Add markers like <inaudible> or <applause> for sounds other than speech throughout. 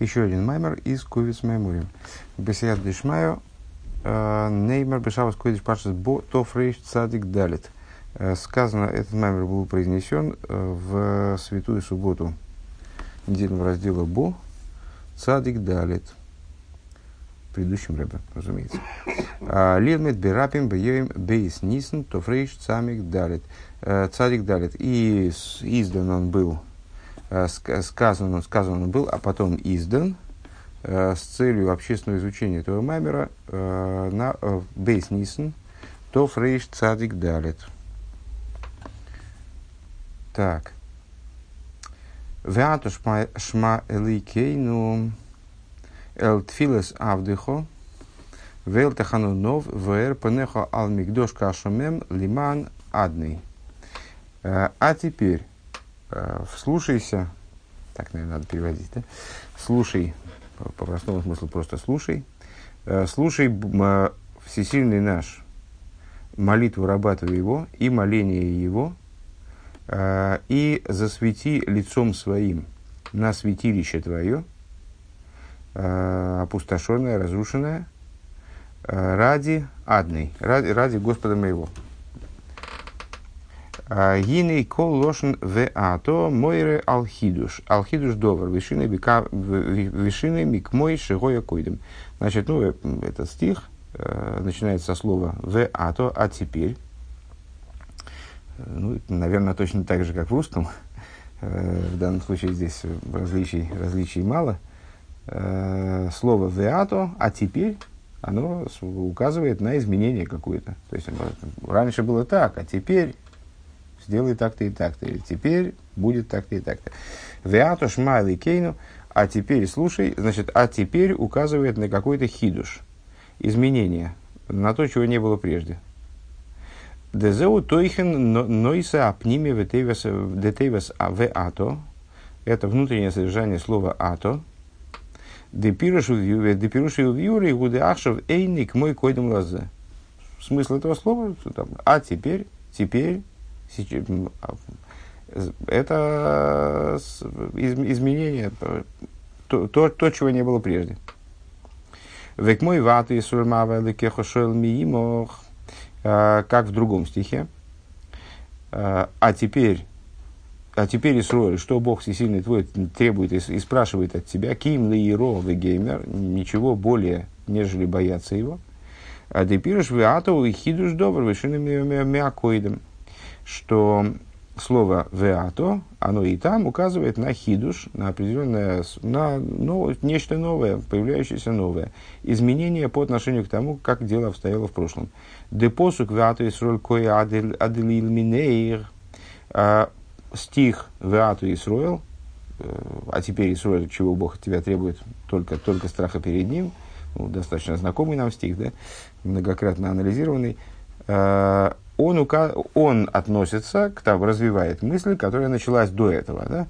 Еще один маймер из Кувиц Маймурим. Бесият Дишмаю, э, Неймер Бешавас Куидиш Пашас Бо Тофрейш Цадик Далит. Э, сказано, этот маймер был произнесен э, в святую субботу недельного раздела Бо Цадик Далит. Предыдущим рэбе, разумеется. А, Лилмет Берапим Бейоим Бейс Нисен Тофрейш Цамик Далит. Цадик Далит. И издан он был Э, сказан, сказан он был, а потом издан э, с целью общественного изучения этого маймера э, на Бейс Ниssen, то Фрейш Цадик Далит. Так. Веату шма эликейну эл тфилес авдыхо вел тахану нов вэр панехо ал мигдош кашумем лиман адный. А теперь вслушайся, так, наверное, надо переводить, да? Слушай, по, простому смыслу просто слушай. Э, слушай, всесильный наш, молитву раба его и моление его, э, и засвети лицом своим на святилище твое, опустошенное, разрушенное, ради адной, ради, ради Господа моего. Гиней кол лошен в ато мойре алхидуш. Алхидуш довар. Вишины мик мой шигоя койдем. Значит, ну, этот стих э, начинается со слова в ато, а теперь. Ну, наверное, точно так же, как в русском. Э, в данном случае здесь различий, различий мало. Э, слово в ато, а теперь оно указывает на изменение какое-то. То есть раньше было так, а теперь сделай так-то и так-то. Или теперь будет так-то и так-то. Веату шмайли кейну, а теперь слушай, значит, а теперь указывает на какой-то хидуш, изменение, на то, чего не было прежде. Дезеу тойхен нойса апними детейвес в ато. Это внутреннее содержание слова ато. Депирушу в юре гуде ахшев эйник мой койдем лазе. Смысл этого слова, а теперь, теперь, а, это изменение, то, то, то, чего не было прежде. Век мой ваты сурмава миимох, а, как в другом стихе. А, а теперь, а теперь Исроэль, что Бог всесильный твой требует и, спрашивает от тебя, ким ли иро геймер, ничего более, нежели бояться его. А ты пишешь в Атову и хидуш добр, вышинами мякоидом что слово «веато», оно и там указывает на хидуш, на определенное, на ну, нечто новое, появляющееся новое. Изменение по отношению к тому, как дело обстояло в прошлом. Депосук «веато Исроль кое аделил минейр» а, стих «веато Исроэл», э, а теперь Исроэль, чего Бог от тебя требует, только, только страха перед ним, ну, достаточно знакомый нам стих, да, многократно анализированный, а, он, ука... он относится к тому, развивает мысль, которая началась до этого. Да?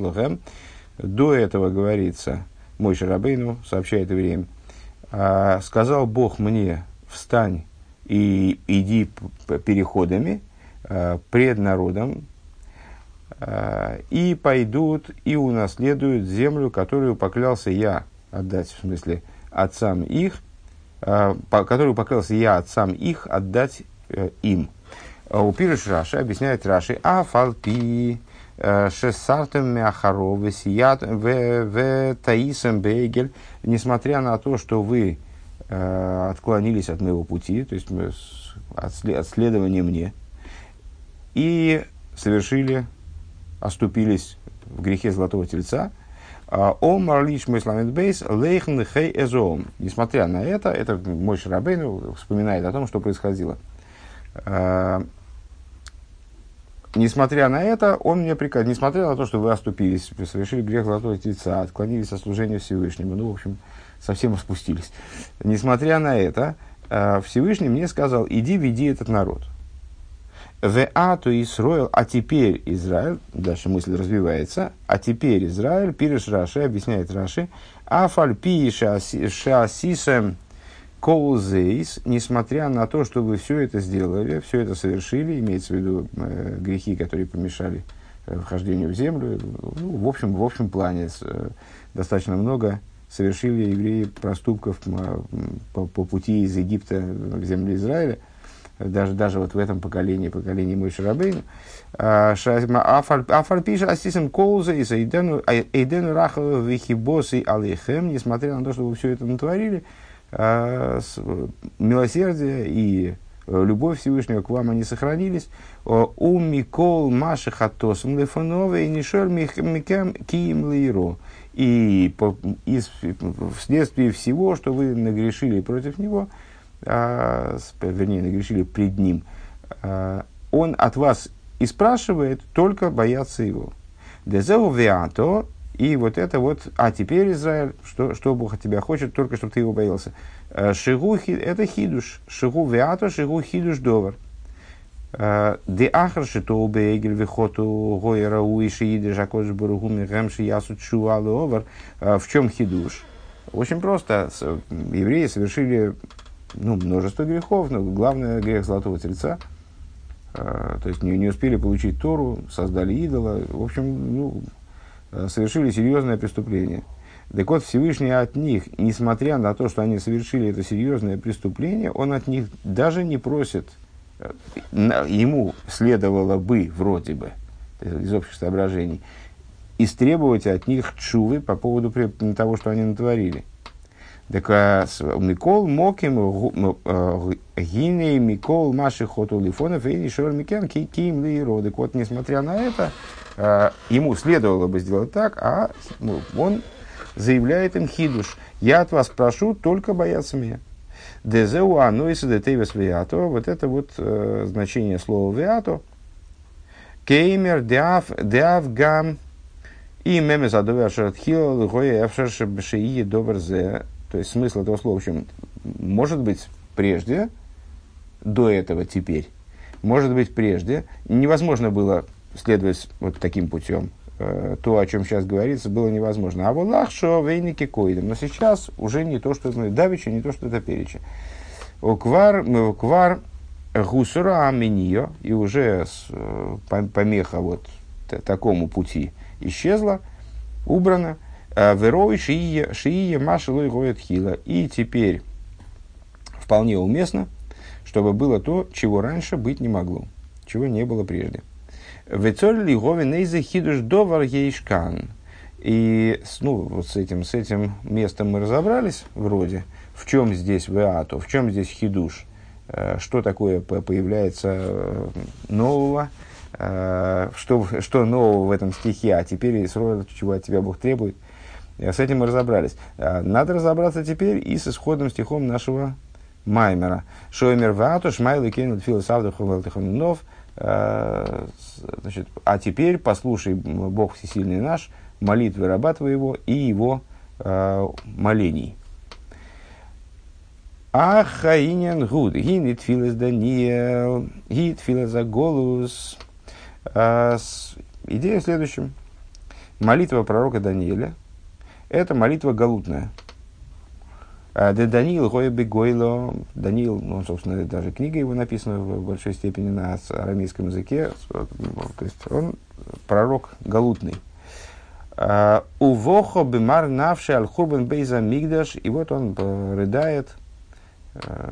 Лохем. До этого говорится, мой Шарабейну сообщает время, а, сказал Бог мне, встань и иди переходами а, пред народом, и пойдут и унаследуют землю, которую поклялся я отдать, в смысле, отцам их, э, которую поклялся я отцам их отдать э, им. У Пируш Раши объясняет Раши, а фалпи шесартем мяхаро весият в таисем бейгель, несмотря на то, что вы отклонились от моего пути, то есть от следования мне, и совершили оступились в грехе золотого тельца. А, О марлиш мисламент бейс лейхн хей эзоом. Несмотря на это, это мой Шарабейн вспоминает о том, что происходило. А, несмотря на это, он мне приказал, несмотря на то, что вы оступились, совершили грех золотого тельца, отклонились от служения Всевышнему, ну, в общем, совсем спустились. Несмотря на это, а, Всевышний мне сказал, иди веди этот народ. В ату Исроил, а теперь Израиль, дальше мысль развивается, а теперь Израиль, пириш Раши, объясняет Раши, афальпи шаасисем Колзейс, несмотря на то, что вы все это сделали, все это совершили, имеется в виду э, грехи, которые помешали э, вхождению в землю, ну, в, общем, в общем плане э, достаточно много совершили евреи проступков э, по, по пути из Египта в землю Израиля, даже, даже вот в этом поколении, поколении Мой Шарабейн. Афальпиша асисим колза и эйдену рахава вихибосы алейхем, несмотря на то, что вы все это натворили, а, милосердие и э, любовь Всевышнего к вам они сохранились. У Микол Маши Хатосом Лефанове и Нишель Микем Киим Лейро. И по, из, вследствие всего, что вы нагрешили против него, а, вернее, нагрешили пред ним, а, он от вас и спрашивает только бояться его. Дезеу веато и вот это вот, а теперь Израиль, что, что Бог от тебя хочет, только чтобы ты его боялся. Э, шигу, это хидуш. Шигу веато, шигу хидуш довар. Э, де ахар шито бегель вихоту гойра уиши иды жакош баругу. Э, в чем хидуш? Очень просто. Евреи совершили ну, множество грехов, но главное грех золотого тельца. То есть не, не успели получить Тору, создали идола. В общем, ну, Э, совершили серьезное преступление. Так вот, Всевышний от них, несмотря на то, что они совершили это серьезное преступление, он от них даже не просит, э, ему следовало бы, вроде бы, из общих соображений, истребовать от них чувы по поводу того, что они натворили. Так а Микол Моким э, Гиней Микол Маши Хоту Лифонов и Шор Микен Ким Ли Так вот, несмотря на это, э, ему следовало бы сделать так, а ну, он заявляет им хидуш. Я от вас прошу только бояться меня. Дезеу ануиса детейвес виато. Вот это вот э, значение слова виато. Кеймер деав деав гам и мемес адовер шартхил лгоя эфшер бшии добрзе. То есть смысл этого слова, в общем, может быть прежде, до этого теперь, может быть прежде, невозможно было следовать вот таким путем. Э, то, о чем сейчас говорится, было невозможно. А вот лахшо вейники коидом. Но сейчас уже не то, что ну, давича, не то, что это переча. Квар, квар гусура аминио, и уже э, помеха вот такому пути исчезла, убрана. Э, Верой шиие машилой гоет хила. И теперь вполне уместно, чтобы было то, чего раньше быть не могло, чего не было прежде. Вецоль ли говин эйзе хидуш довар ейшкан. И ну, вот с этим, с этим местом мы разобрались вроде. В чем здесь веато, в чем здесь хидуш, э, что такое появляется э, нового, что, что нового в этом стихе, а теперь чего от тебя Бог требует – с этим мы разобрались. А, надо разобраться теперь и с исходным стихом нашего Маймера. Шоймер ватуш майлы кенут филосавдухов а, Значит, а теперь послушай, Бог всесильный наш, молитвы раба твоего и его э, молений. Ахаинен гуд, гинит филес Даниэл, гит филес Голус. Идея в следующем. Молитва пророка Даниэля, это молитва галутная. А, Де Даниил Гоеби Гойло, Даниил, ну, собственно, даже книга его написана в большой степени на арамейском языке, то есть он пророк галутный. А, Увохо бимар навши аль-хурбан бейза мигдаш, и вот он рыдает э,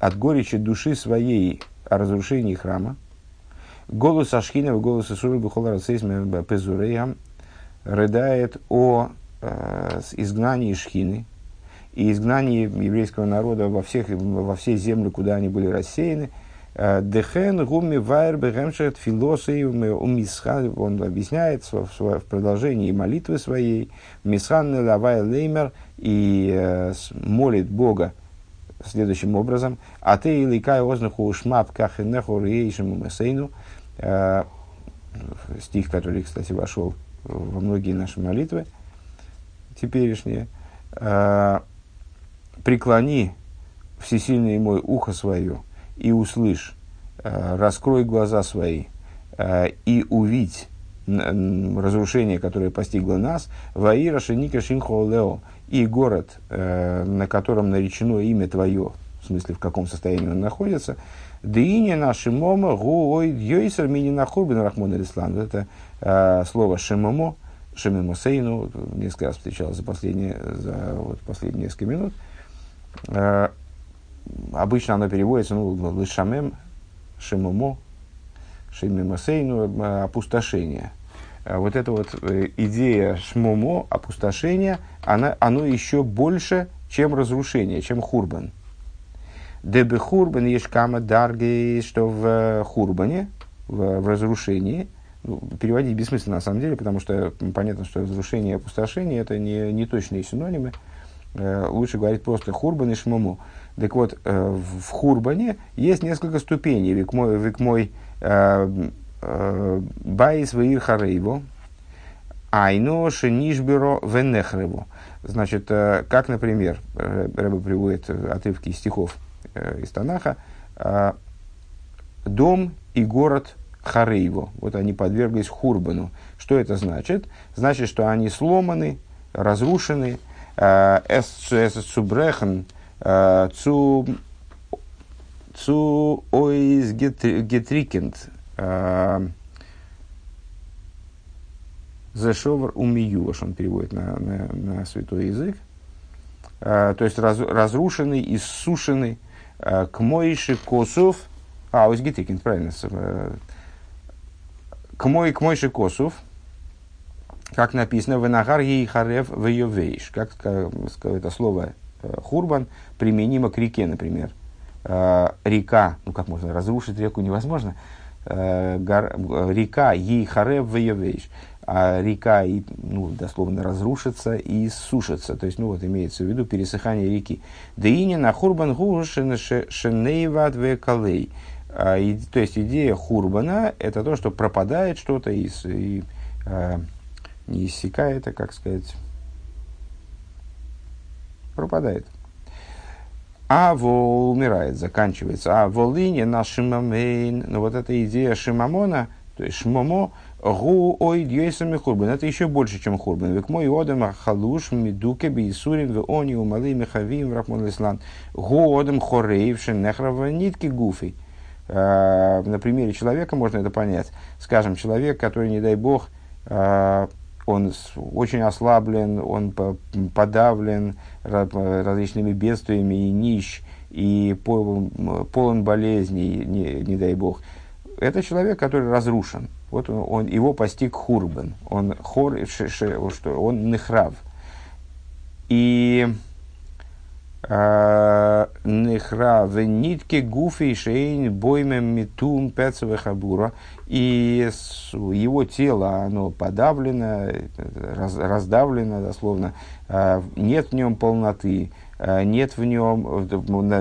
от горечи души своей о разрушении храма. Голос Ашхинова, голос Исуры Бухола Рацейсме Пезурея, рыдает о э, изгнании Шхины и изгнании еврейского народа во, всех, во все земли, куда они были рассеяны. Э, Дехен гуми вайр бегемшет филосы умисха, он объясняет в продолжении молитвы своей, мисхан лавай леймер, и э, молит Бога следующим образом, а ты иликай ознаху шмап кахенеху рейшему месейну, э, стих, который, кстати, вошел во многие наши молитвы теперешние, э, преклони всесильный мой ухо свое и услышь, э, раскрой глаза свои э, и увидь разрушение, которое постигло нас, Ваира Шиника Шинхо Лео, и город, на котором наречено имя твое, в смысле, в каком состоянии он находится, Дыине наши мома гуой йойсер мини нахурбин рахмон. Вот это слово шемомо, шемимосейну, несколько раз встречалось за последние, за вот последние несколько минут. Э, обычно оно переводится, ну, лишамем, шемомо, шемимосейну, э, опустошение. Вот эта вот э, идея шмомо, опустошения, она, оно еще больше, чем разрушение, чем хурбан. Дебе хурбан есть кама дарги, что в э, хурбане, в, в разрушении, ну, переводить бессмысленно на самом деле, потому что понятно, что разрушение и опустошение это не, не точные синонимы. Э, лучше говорить просто хурбан и шмому. Так вот, э, в хурбане есть несколько ступеней. Век мой, век мой э, э, בית ועיר חרבה, היינו שנשברו ונחרבו. Значит, э, как, например, Рэбе приводит отрывки из стихов – из Танаха, дом и город חרבה. Вот они подверглись хурбану. Что это значит? Значит, что они сломаны, разрушены. Э, עס צובראכן צו цу ойз гетрикент Зешовар умиюш, он переводит на, на, на святой язык. то есть раз, разрушенный, иссушенный, Э, к Моише Косов, а, Озгитикин, правильно, э, к мой к Мойше Косов, как написано, в Нагар ей харев в вейш, как это слово э, хурбан применимо к реке, например. Река, ну как можно разрушить реку невозможно. Река ей харев в вейш а река и, ну, дословно разрушится и сушится. То есть, ну вот имеется в виду пересыхание реки. Деини на хурбан шенейват векалей. А, то есть идея хурбана это то, что пропадает что-то и, и а, не иссякает, а как сказать, пропадает. А вол умирает, заканчивается. А волине на шимамейн. Но вот эта идея шимамона, то есть шмомо, Гу ой дьесами хурбан. Это еще больше, чем хурбан. Век мой одам халуш мидуке бейсурин в они умалы михавим рахмон ислан. Гу одам хорейвшин нехрава нитки гуфей. А, на примере человека можно это понять. Скажем, человек, который, не дай бог, а, он очень ослаблен, он подавлен различными бедствиями и нищ, и полон болезней, не, не дай бог. Это человек, который разрушен вот он, он, его постиг хурбан, он хор, ш, ш, что, он нехрав. И а, нехрав нитки гуфи шейн боймем митум пецовы хабура. И его тело, оно подавлено, раз, раздавлено, дословно, а, нет в нем полноты, а, нет в нем,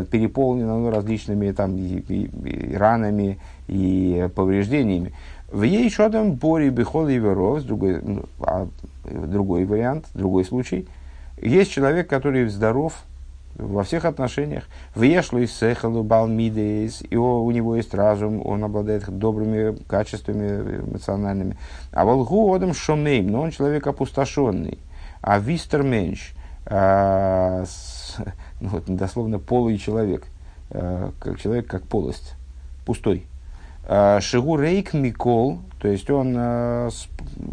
переполнено различными там, и, и, и ранами и повреждениями. В ей шодам бори бихол и другой, ну, а, другой вариант, другой случай. Есть человек, который здоров во всех отношениях. В ешлу из сехалу балмидейс, и у него есть разум, он обладает добрыми качествами эмоциональными. А волгу одам шомейм, но он человек опустошенный. А вистер менш, а, ну, вот, дословно полый человек, а, как человек как полость, пустой. Э, Шигу рейк микол, то есть он э,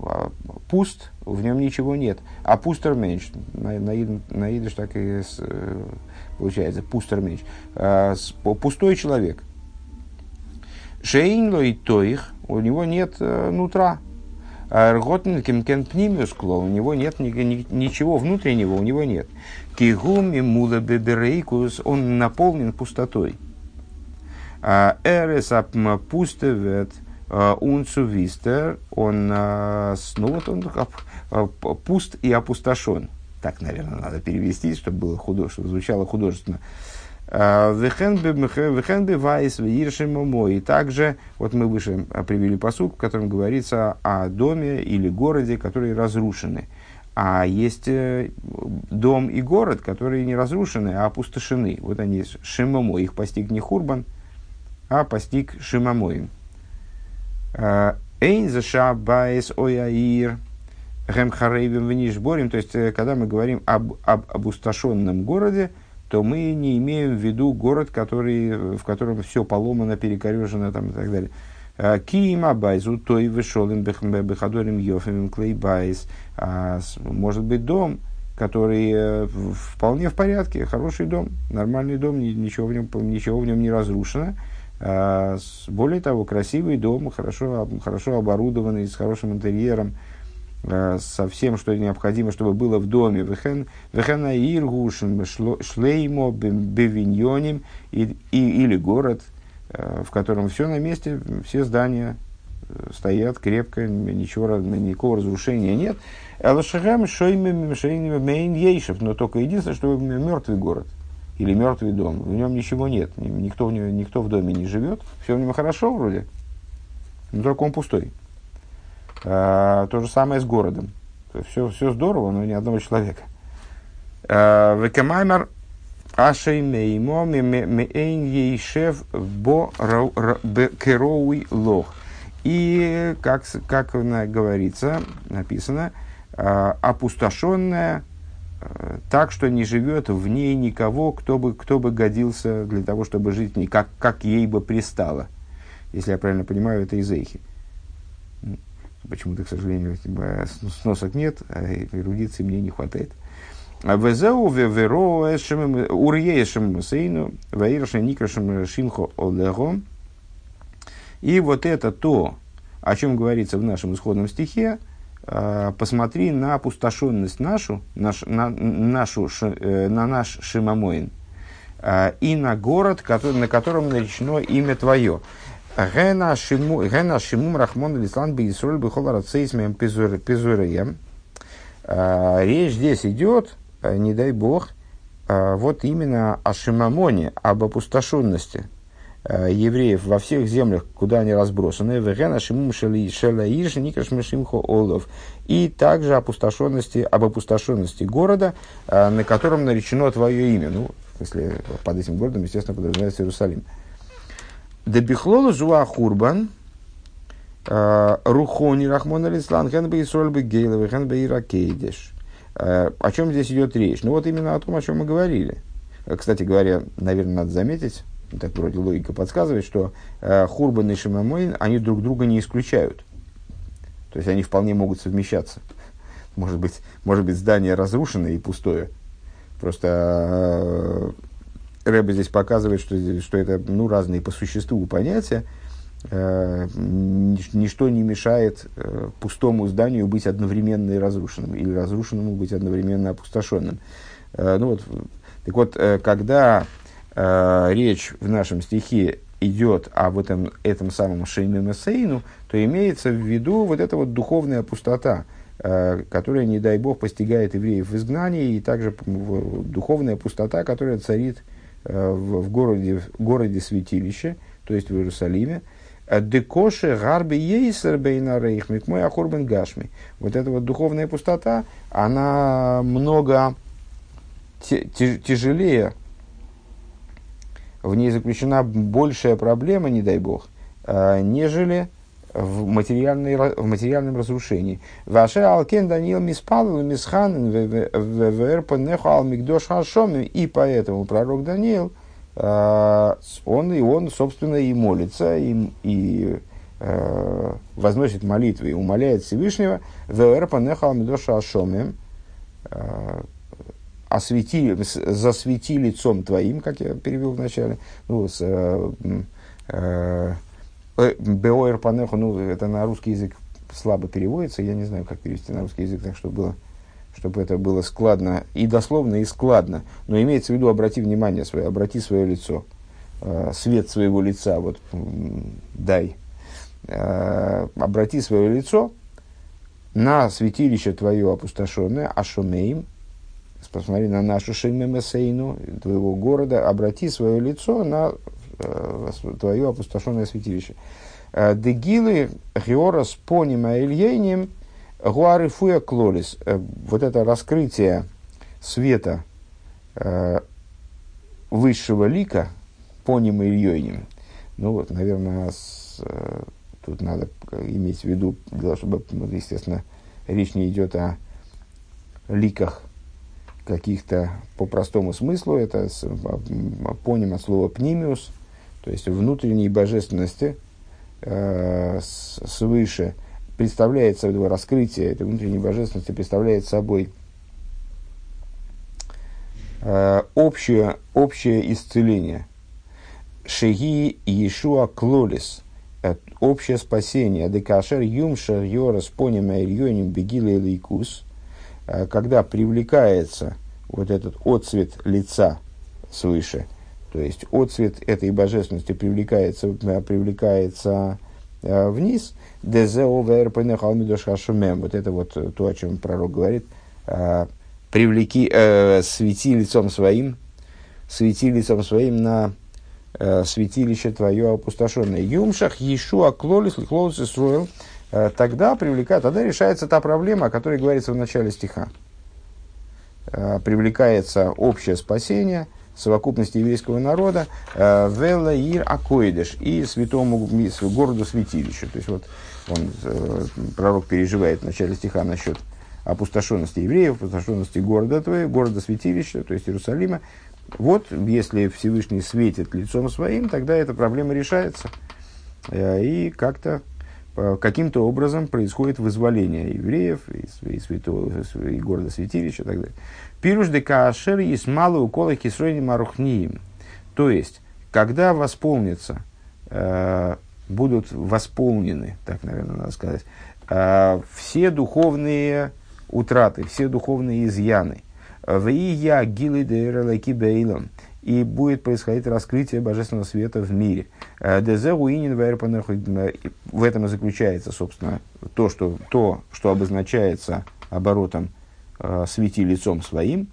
а, пуст, в нем ничего нет. А пустер меньш, на, на, на так и с, э, получается, пустер меньш. Пустой человек. Шейн лой тоих, у него нет нутра. Рготн кемкен пнимюскло, у него нет ни, ни, ничего внутреннего, у него нет. Кигум и муда беберейкус, он наполнен пустотой. А, Эрес пустевет унцувистер, он, а, ну вот он а, пуст и опустошен. Так, наверное, надо перевести, чтобы было худо, чтобы звучало художественно. Вехенбе вайс И также, вот мы выше привели посук, в котором говорится о доме или городе, которые разрушены. А есть э, дом и город, которые не разрушены, а опустошены. Вот они, Шимомо, их постиг не Хурбан, а постиг Шимамоим. Эйн за шабайс ояир. Гемхарейвим Венишборим, то есть, когда мы говорим об, об опустошенном городе, то мы не имеем в виду город, который, в котором все поломано, перекорежено там, и так далее. Киима байзу, то и вышел им бехадорим йофимим клейбайз. Может быть, дом, который вполне в порядке, хороший дом, нормальный дом, ничего в нем, ничего в нем не разрушено. Более того, красивый дом, хорошо, хорошо оборудованный, с хорошим интерьером, со всем, что необходимо, чтобы было в доме. Вехена иргушем шлеймо бевиньоним или город, в котором все на месте, все здания стоят крепко, ничего, никакого разрушения нет. Элашахам шоймем мейн ейшев, но только единственное, что мертвый город или мертвый дом, в нем ничего нет, никто в, нем, никто в доме не живет, все в нем хорошо вроде, но только он пустой. А, то же самое с городом. Все, все здорово, но ни одного человека. А, Векамаймер Ашей меймо мейн ейшев бо кероуи лох. И, как, как говорится, написано, а, опустошенная так, что не живет в ней никого, кто бы, кто бы годился для того, чтобы жить в как, как ей бы пристало. Если я правильно понимаю, это из Эйхи. Почему-то, к сожалению, типа, сносок нет, а эрудиции мне не хватает. Везеу веверо урьешем сейну ваиршем никрашем шинхо олего. И вот это то, о чем говорится в нашем исходном стихе, а, посмотри на опустошенность нашу, наш, на, нашу, э, на наш Шимамоин, а, и на город, который, на котором наречено имя твое. Гена Шимум Рахмон Лислан Бейсроль Бехол Рацейсмем Пизуреем. А, речь здесь идет, не дай бог, вот именно о Шимамоне, об опустошенности – Э, евреев во всех землях, куда они разбросаны, и также опустошенности, об опустошенности города, э, на котором наречено твое имя. Ну, в смысле, под этим городом, естественно, подразумевается Иерусалим. Дебихлола жуа хурбан, э, рухони рахмон алислан, хенбе и сольбе гейловы, хенбе и ракейдеш. О чем здесь идет речь? Ну, вот именно о том, о чем мы говорили. Кстати говоря, наверное, надо заметить, так вроде логика подсказывает, что э, Хурбан и Шимамойн, они друг друга не исключают. То есть они вполне могут совмещаться. <laughs> Может быть, может быть здание разрушено и пустое. Просто э, Рэба здесь показывает, что, что это ну, разные по существу понятия. Э, ничто не мешает э, пустому зданию быть одновременно и разрушенным, или разрушенному быть одновременно опустошенным. Э, ну вот, так вот, когда э, речь в нашем стихе идет об этом, этом самом Шейме Месейну, то имеется в виду вот эта вот духовная пустота, э, которая, не дай бог, постигает евреев в изгнании, и также духовная пустота, которая царит э, в, в городе, городе святилище, то есть в Иерусалиме, Декоши гарби ейсер бейнарейх мой ахурбен гашми. Вот эта вот духовная пустота, она много тяжелее в ней заключена большая проблема, не дай бог, э, нежели в, в материальном разрушении. Ваше алкен Даниил миспалил мисхан вверпанеху ал мигдош хашом. И поэтому пророк Даниил, э, он, и он, собственно, и молится, и, и э, возносит молитвы, и умоляет Всевышнего, вверпанеху ал мигдош хашом освети, засвети лицом твоим, как я перевел вначале, ну, с э, э, э, Беоэр Панеху, ну, это на русский язык слабо переводится, я не знаю, как перевести на русский язык, так чтобы было чтобы это было складно и дословно, и складно. Но имеется в виду, обрати внимание свое, обрати свое лицо, э, свет своего лица, вот дай. Э, обрати свое лицо на святилище твое опустошенное, ашумеем, посмотри на нашу Шеймемесейну, твоего города, обрати свое лицо на э, твое опустошенное святилище. Э, Дегилы Георас Понима Ильейним Гуарифуя Клолис. Э, вот это раскрытие света высшего лика Понима Ильейним. Ну вот, наверное, с, тут надо иметь в виду, чтобы, естественно, речь не идет о ликах каких-то по простому смыслу, это с, поним от слова пнимиус, то есть внутренней божественности э, свыше представляет собой раскрытие этой внутренней божественности представляет собой э, общее, общее исцеление. Шеги Иешуа Клолис – общее спасение. Декашер юмшер йорас понима ильоним бегила лейкус, когда привлекается вот этот отцвет лица свыше, то есть отцвет этой божественности привлекается, э, привлекается э, вниз, вот это вот то, о чем пророк говорит, привлеки, э, свети лицом своим, свети лицом своим на Э, святилище твое опустошенное. Юмшах, Ешуа, Клолис, Лихлолис, Исруэл. Э, тогда привлекает, тогда решается та проблема, о которой говорится в начале стиха. Э, привлекается общее спасение, совокупности еврейского народа, Вела Ир Акоидеш и святому городу святилищу. То есть вот он, пророк переживает в начале стиха насчет опустошенности евреев, опустошенности города твоего, города святилища, то есть Иерусалима, вот, если Всевышний светит лицом своим, тогда эта проблема решается. Э, и как-то э, каким-то образом происходит вызволение евреев и, святого, и города святилища и так далее. Пируш де каашер есть мало укола кисройни марухниим. То есть, когда восполнится, э, будут восполнены, так, наверное, надо сказать, э, все духовные утраты, все духовные изъяны – Вия гилы бейлон. И будет происходить раскрытие божественного света в мире. Э, в этом и заключается, собственно, то, что, то, что обозначается оборотом э, «свети лицом своим».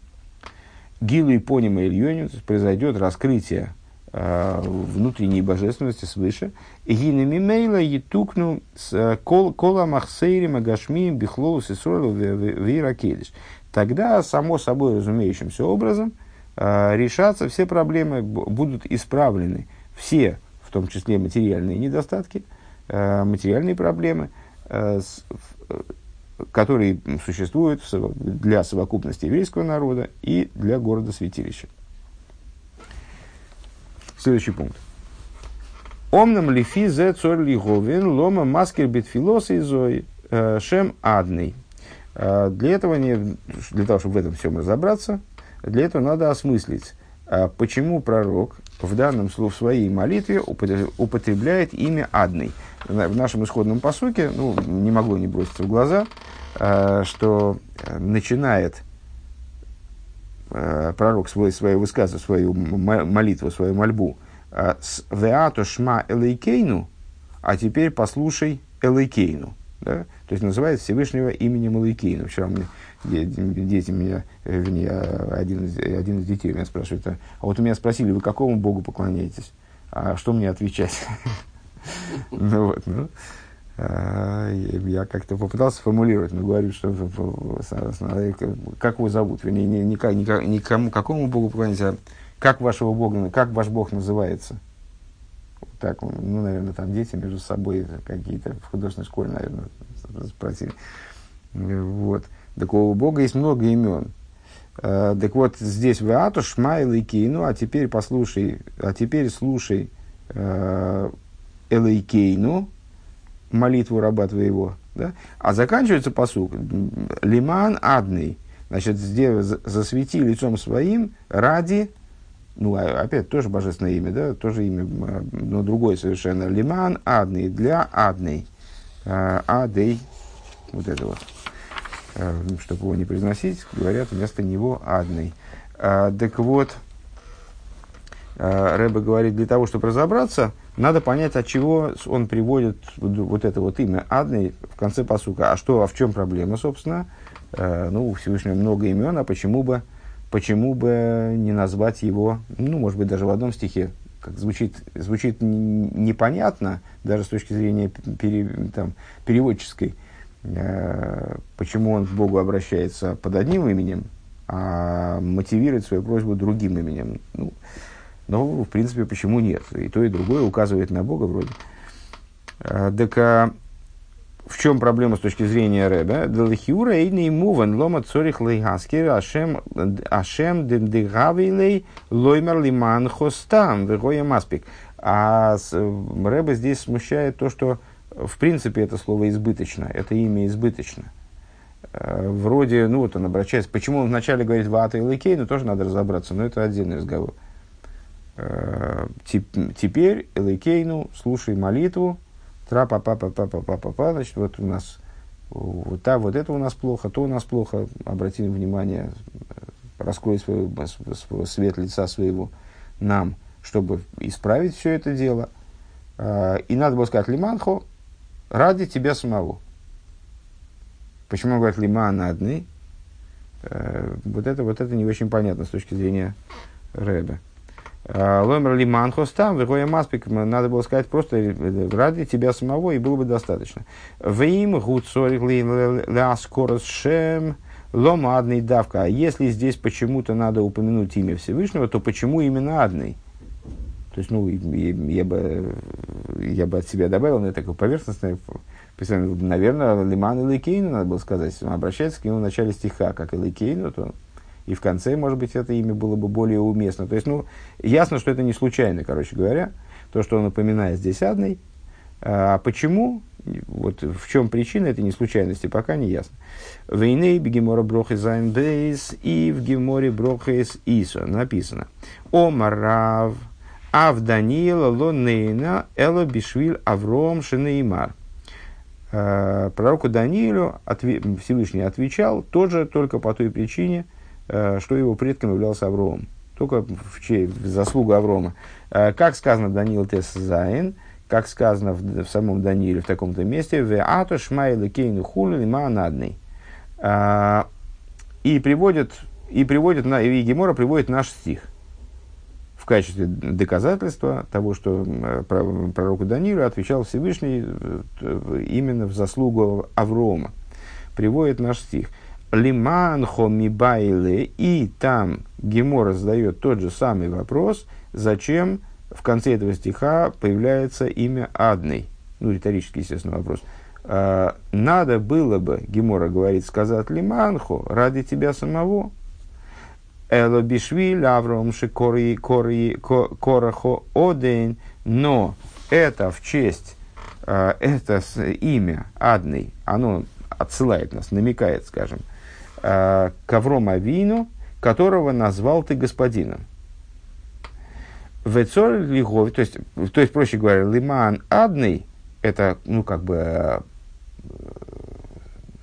Гилы и понима Ильоним, произойдет раскрытие э, внутренней божественности свыше. Гинами мейла етукну с кола махсейри магашми бихлоус и сойлу виракедиш тогда, само собой разумеющимся образом, э, решаться все проблемы, будут исправлены все, в том числе материальные недостатки, э, материальные проблемы, э, с, которые существуют для совокупности еврейского народа и для города святилища. Следующий пункт. Омнам лифи зе цор лиговин лома маскер битфилос и зои шем адный. А, для этого, не, для того, чтобы в этом всем разобраться, для этого надо осмыслить, а, почему пророк в данном слове в своей молитве употребляет имя Адный. В нашем исходном посуке, ну, не могло не броситься в глаза, а, что начинает пророк свой, свое высказывание, свою молитву, свою мольбу с «Веато шма элейкейну», а теперь послушай элейкейну. Да? То есть называет Всевышнего именем Малыкейну. Вчера мне дети меня, вернее, один из, один из детей меня спрашивает, а вот у меня спросили, вы какому Богу поклоняетесь? А что мне отвечать? <laughs> Ну вот, ну, а, я как-то попытался сформулировать, но говорю, что как его зовут, вернее, не, не, никому, какому Богу поклоняетесь, а как вашего Бога, как ваш Бог называется? Так, ну, наверное, там дети между собой какие-то в художественной школе, наверное, спросили. Вот. Так у Бога есть много имен. Uh, так вот, здесь в Ату Шмайл и Кейну, а теперь послушай, а теперь слушай uh, Элейкейну, молитву раба твоего. Да? А заканчивается посук Лиман Адный. Значит, засвети лицом своим ради, ну, а, опять тоже божественное имя, да, тоже имя, но другое совершенно. Лиман Адный, для Адный. Uh, Адей вот это вот, э, чтобы его не произносить, говорят вместо него адный. А, так вот, а, Рэбе говорит, для того, чтобы разобраться, надо понять, от чего он приводит вот это вот имя адный в конце посука. А что, а в чем проблема, собственно? А, ну, у Всевышнего много имен, а почему бы, почему бы не назвать его, ну, может быть, даже в одном стихе, как звучит, звучит непонятно, даже с точки зрения пере, там, переводческой, Э, почему он к Богу обращается под одним именем, а мотивирует свою просьбу другим именем. Ну, но, в принципе, почему нет? И то, и другое указывает на Бога вроде. Э, так а, в чем проблема с точки зрения Рэбе? Далахиура и муван лома цорих лейгаскер ашем ашем дендегавилей лоймер лиман хостам вегоя маспик. А Рэбе здесь смущает то, что в принципе это слово избыточно, это имя избыточно. Э, вроде, ну вот он обращается, почему он вначале говорит вата и лейкей, ну тоже надо разобраться, но это отдельный разговор. Э, теперь Элейкейну, слушай молитву, тра па па па па па па па па значит, вот у нас вот, та, вот это у нас плохо, то у нас плохо, обрати внимание, раскрой свой, свет лица своего нам, чтобы исправить все это дело. Э, и надо было сказать лиманхо ради тебя самого. Почему он говорит лиман одни? Э, вот это, вот это не очень понятно с точки зрения Рэбе. А, Ломер лиман хостам, вегоя маспик, надо было сказать просто э, ради тебя самого, и было бы достаточно. Вим гуцорик ляскорос шем ломадный давка. А если здесь почему-то надо упомянуть имя Всевышнего, то почему именно адный? То есть, ну, я, бы, я бы от себя добавил, но это такое поверхностное Наверное, למען אלוקינו надо было сказать. Он обращается к нему в начале стиха, как אלוקינו, то и в конце, может быть, это имя было бы более уместно. То есть, ну, ясно, что это не случайно, короче говоря, то, что он напоминает здесь אדני. А почему? Вот в чем причина этой неслучайности, пока не ясно. והנה בגמרא ברכות ז' דאיתא и в геморе ברכות איתא написано. אמר רב אף דניאל לא נענה אלא בשביל אברהם שנאמר. Э, пророку Даниилу Всевышний отвечал тоже только по той причине, э, что его предком являлся Авром. Только в, чей, в заслугу Аврома. Э, как сказано Даниил Тес Зайн, как сказано в, в самом Данииле в таком-то месте, в Ато Шмайла Кейну Хулин Маанадный. И приводит, и приводит, и Гемора приводит наш стих качестве доказательства того, что пророку Данилу отвечал Всевышний э, именно в заслугу Аврома. Приводит наш стих. Лиман хомибайле, и там Гемора задает тот же самый вопрос, зачем в конце этого стиха появляется имя Адный. Ну, риторический, естественно, вопрос. А, надо было бы, Гемора говорит, сказать Лиманху ради тебя самого, Эло бишвиль Авром шикори кори корахо одейн, но это в честь, э, это имя Адный, оно отсылает нас, намекает, скажем, э, к Аврому Авину, которого назвал ты господином. Вецоль лигов, то есть, то есть, проще говоря, лиман адный, это, ну, как бы, э,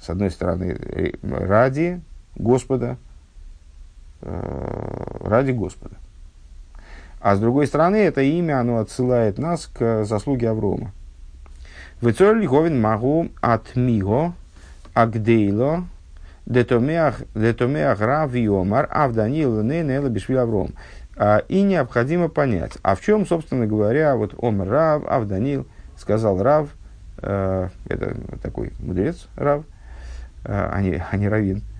с одной стороны, ради Господа, ради Господа. А с другой стороны, это имя, оно отсылает нас к заслуге Аврома. Вецор лиховин магу от миго агдейло детомеах рав йомар авданил нейнела бишвил Авром. А, и необходимо понять, а в чем, собственно говоря, вот Омар Рав, Авданил, сказал Рав, э, это такой мудрец Рав, э, а, не, а не Равин, Э,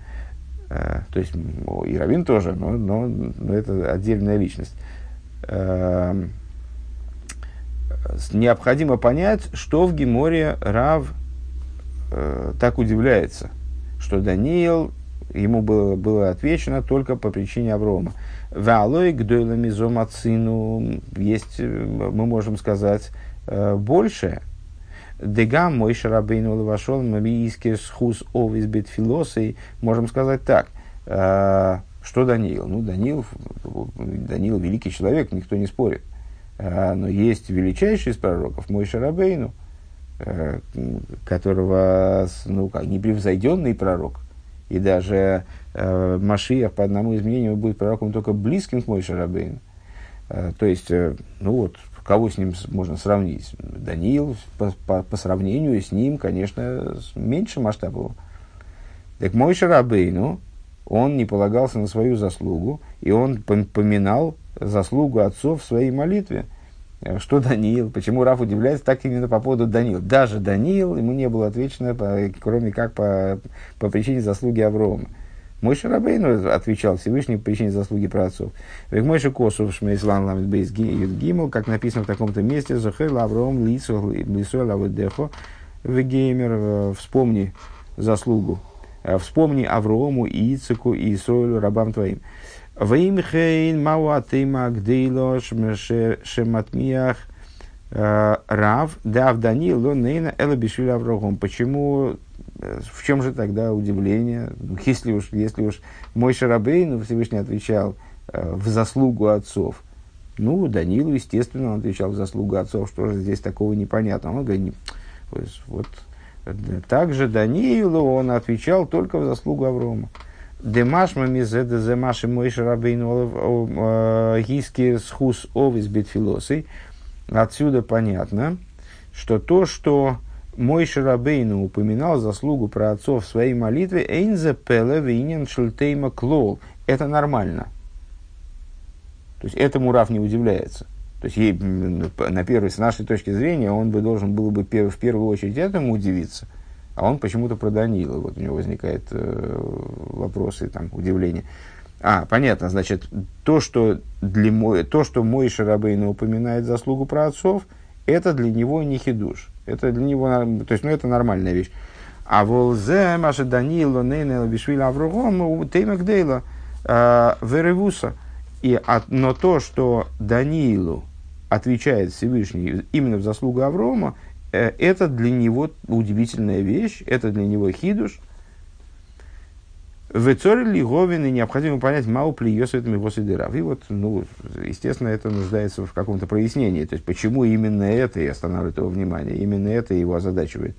то есть и Равин тоже, но, но, но это отдельная личность. Эм, необходимо понять, что в Геморе Рав э, так удивляется, что Даниил, ему было, было отвечено только по причине Аврома. Валой гдойлами зомацину есть, мы можем сказать, э, Дегам мой шарабейну вошел мабийский схус овис бит филосой. Можем сказать так. Э, что Даниил? Ну, Даниил, Даниил великий человек, никто не спорит. Э, но есть величайший из пророков, мой Шарабейну, э, которого, ну, как непревзойденный пророк. И даже Машиях по одному из мнений будет пророком только близким к мой Шарабейну. То есть, ну вот, Кого с ним можно сравнить? Даниил по, по, по сравнению с ним, конечно, меньше масштабов. Так мой Шарабейну, он не полагался на свою заслугу, и он поминал заслугу отцов в своей молитве. Э, что Даниил? Почему Раф удивляется так именно по поводу Даниила? Даже Даниил, ему не было отвечено, кроме как по, по причине заслуги Аврома. Мой Шарабейну отвечал Всевышний по причине заслуги праотцов. Век мой Косов Шмейслан Ламит Бейс Гимл, как написано в таком-то месте, Захер Лавром Лисо Лаводехо, Вегеймер, вспомни заслугу, вспомни Аврому, и Ицеку, и Исроилю, рабам твоим. Веймхейн мауатыма гдейло шематмиях рав дав данил нейна элабишвили аврогом. Почему, в чем же тогда удивление? Если уж, если уж мой Шарабейн, Всевышний отвечал в заслугу отцов, ну, Данилу, естественно, он отвечал в заслугу отцов, что же здесь такого непонятного. Он говорит, вот также Даниилу он отвечал только в заслугу Аврома. Демашма мизеда земаши мой шарабейну гиски схус овис битфилосой. Отсюда понятно, что то, что мой Шарабейну упоминал заслугу про отцов в своей молитве, «Эйнзе пеле винен шультейма клол» – это нормально. То есть этому Раф не удивляется. То есть ей, на первой, с нашей точки зрения, он бы должен был бы в первую очередь этому удивиться – а он почему-то про Даниила. Вот у него возникает э, вопросы, там, удивление. А, понятно, значит, то, что, для мой, то, что мой Шарабейна упоминает заслугу про отцов, это для него не хидуш. Это для него, то есть, ну, это нормальная вещь. А волзе, маша Даниила, нейнел, бишвиля авругом, теймак дейла, э, веревуса. И, но то, что Даниилу отвечает Всевышний именно в заслугу Аврома, Э, это для него удивительная вещь, это для него хидуш. В Цоре Говин и необходимо понять, мау плиесует его сидырав. И вот, ну, естественно, это нуждается в каком-то прояснении. То есть, почему именно это и останавливает его внимание, именно это его озадачивает.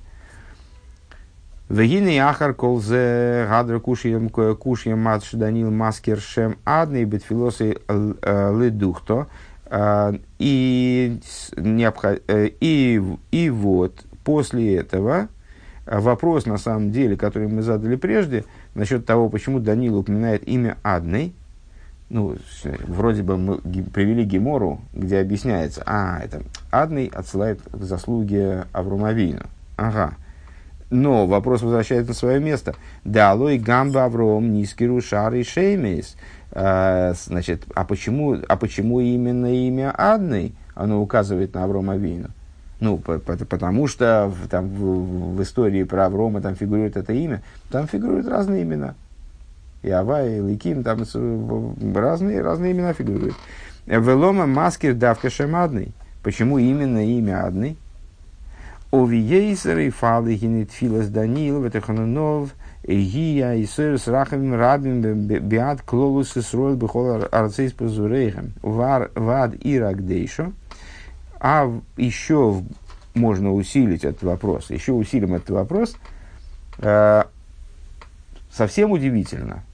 Вегины ахар колзе гадр кушьем кушьем матш данил маскер шем адный битфилосы ледухто. А, и. Э, и, и вот после этого вопрос, на самом деле, который мы задали прежде, насчет того, почему Данил упоминает имя Адной, ну, вроде бы мы привели Гемору, где объясняется, а, это Адный отсылает к заслуге Авромавину. Ага. Но вопрос возвращается на свое место. Да, алой гамба Авром, нискиру шар и шеймейс. А, значит, а почему, а почему именно имя Адной, оно указывает на Аврома Вину? Ну, по, по, потому что в, там, в, в истории про Аврома там фигурирует это имя, там фигурируют разные имена. И Авай, и Ликим, там разные, разные имена фигурируют. Велома маскир давка шемадный. Почему именно имя Адный? Овиейсер и фалы гинет филас Даниил, ветеханунов, Гия и сыр с рахами рабим биат клолус и сроил бихол арцейс позурейхем. Вад ирак дейшо. А еще можно усилить этот вопрос, еще усилим этот вопрос. Э, совсем удивительно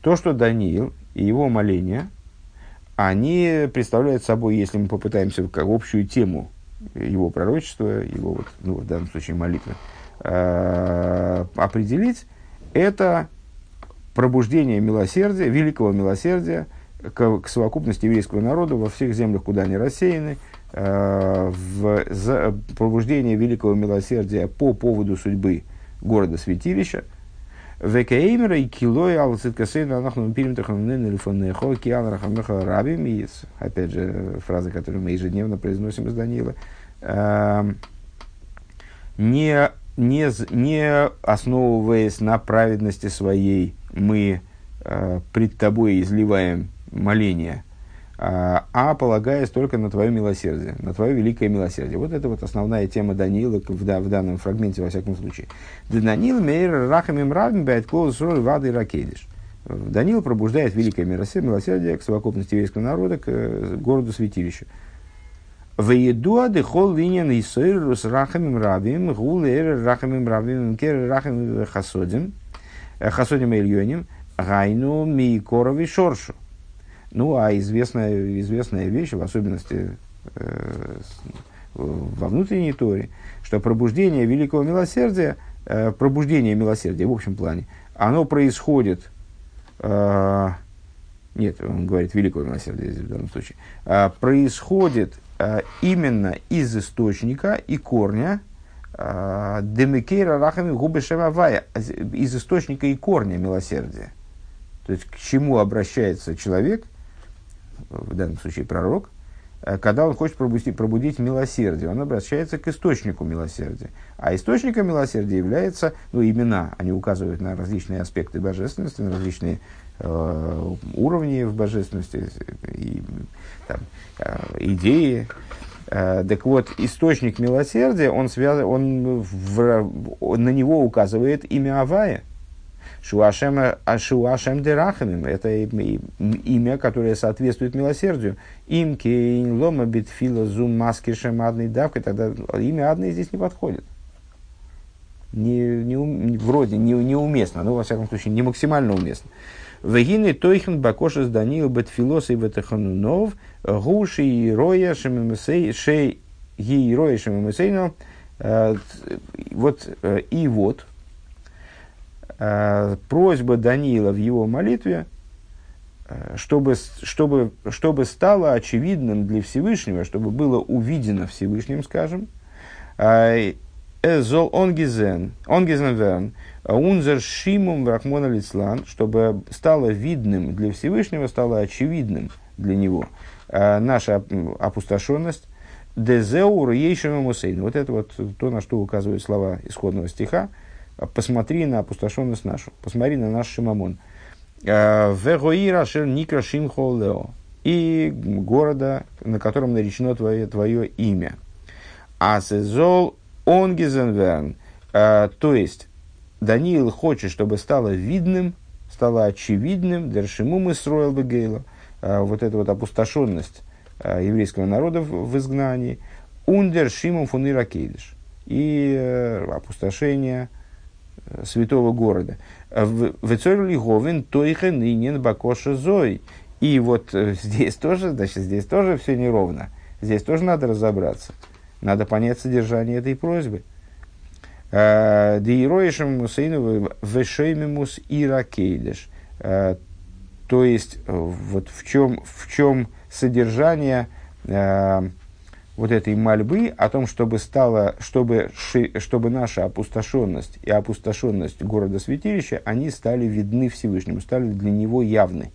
то, что Даниил и его моления, они представляют собой, если мы попытаемся как общую тему его пророчества, его вот, ну, в данном случае молитвы, э, определить, это пробуждение милосердия, великого милосердия к, к совокупности еврейского народа во всех землях, куда они рассеяны, в, за, пробуждение великого милосердия по поводу судьбы города святилища. Векаимера и килой алциткасейна анахну пиримтаханнен рифонехо киан рахамеха рабим. Опять же, фраза, которую мы ежедневно произносим из Даниила. Э, не не, не основываясь на праведности своей, мы э, пред тобой изливаем моление, а полагаясь только на твое милосердие, на твое великое милосердие. Вот это вот основная тема Даниила в, да, в данном фрагменте, во всяком случае. Даниил мейр рахамим равим бэт вады ракедиш. Даниил пробуждает великое милосердие к совокупности еврейского народа, к э, городу святилищу. Веедуа дехол линьян исойр с рахамим рабим, гулер рахамим рабим, кер рахамим хасодим, хасодим ильоним, гайну микорови шоршу. Ну, а известная, известная вещь, в особенности э, во внутренней торе, что пробуждение великого милосердия, э, пробуждение милосердия в общем плане, оно происходит, э, нет, он говорит великого милосердия в данном случае, э, происходит Э, именно из источника и корня э, Демикейра рахами губы из источника и корня милосердия. То есть, к чему обращается человек, в данном случае пророк, Э, когда он хочет пробудить, пробудить милосердие, он обращается к источнику милосердия. А источником милосердия является, ну, имена, они указывают на различные аспекты божественности, на различные э, уровни в божественности, и, там, э, идеи. Так вот, источник милосердия, он, связан, он в, на него указывает имя Авая – Шуашем, а Шуашем Дерахамим – это имя, которое соответствует милосердию. Им кейн лома битфила зум маскишем адной давкой, тогда имя адной здесь не подходит. Не, не, вроде не, неуместно, но, во всяком случае, не максимально уместно. Вегины тойхен бакошес Даниил бетфилос и бетеханунов гуши и роя шемемесей шей ги роя шемемесейно э, вот э, и вот просьба Даниила в его молитве, э, чтобы, чтобы, чтобы стало очевидным для Всевышнего, чтобы было увидено Всевышним, скажем, э, Эзол онгизен, онгизен верн, унзер шимум рахмона лицлан, чтобы стало видным для Всевышнего, стало очевидным для него наша опустошенность, дезеур ейшему мусейн. Вот это вот то, на что указывают слова исходного стиха – посмотри на опустошенность нашу, посмотри на наш Шимамон. Э, Вегоира шер никра шимхолео. И города, на котором наречено твое, твое имя. А сезол онгизенверн. Э, то есть, Даниил хочет, чтобы стало видным, стало очевидным, дершиму мы строил бы Гейла, э, вот эта вот опустошенность еврейского народа в, изгнании, ундер шимум фунира кейдыш, и опустошение святого города. Вецорли Говин Тойха Нинин Бакоша Зой. И вот э, здесь тоже, значит, здесь тоже все неровно. Здесь тоже надо разобраться. Надо понять содержание этой просьбы. Э, Деироишем Мусейну Вешеймимус Иракейдеш. Э, то есть, вот в чем, в чем содержание вот этой мольбы о том, чтобы, стало, чтобы, чтобы наша опустошенность и опустошенность города святилища, они стали видны Всевышнему, стали для него явны.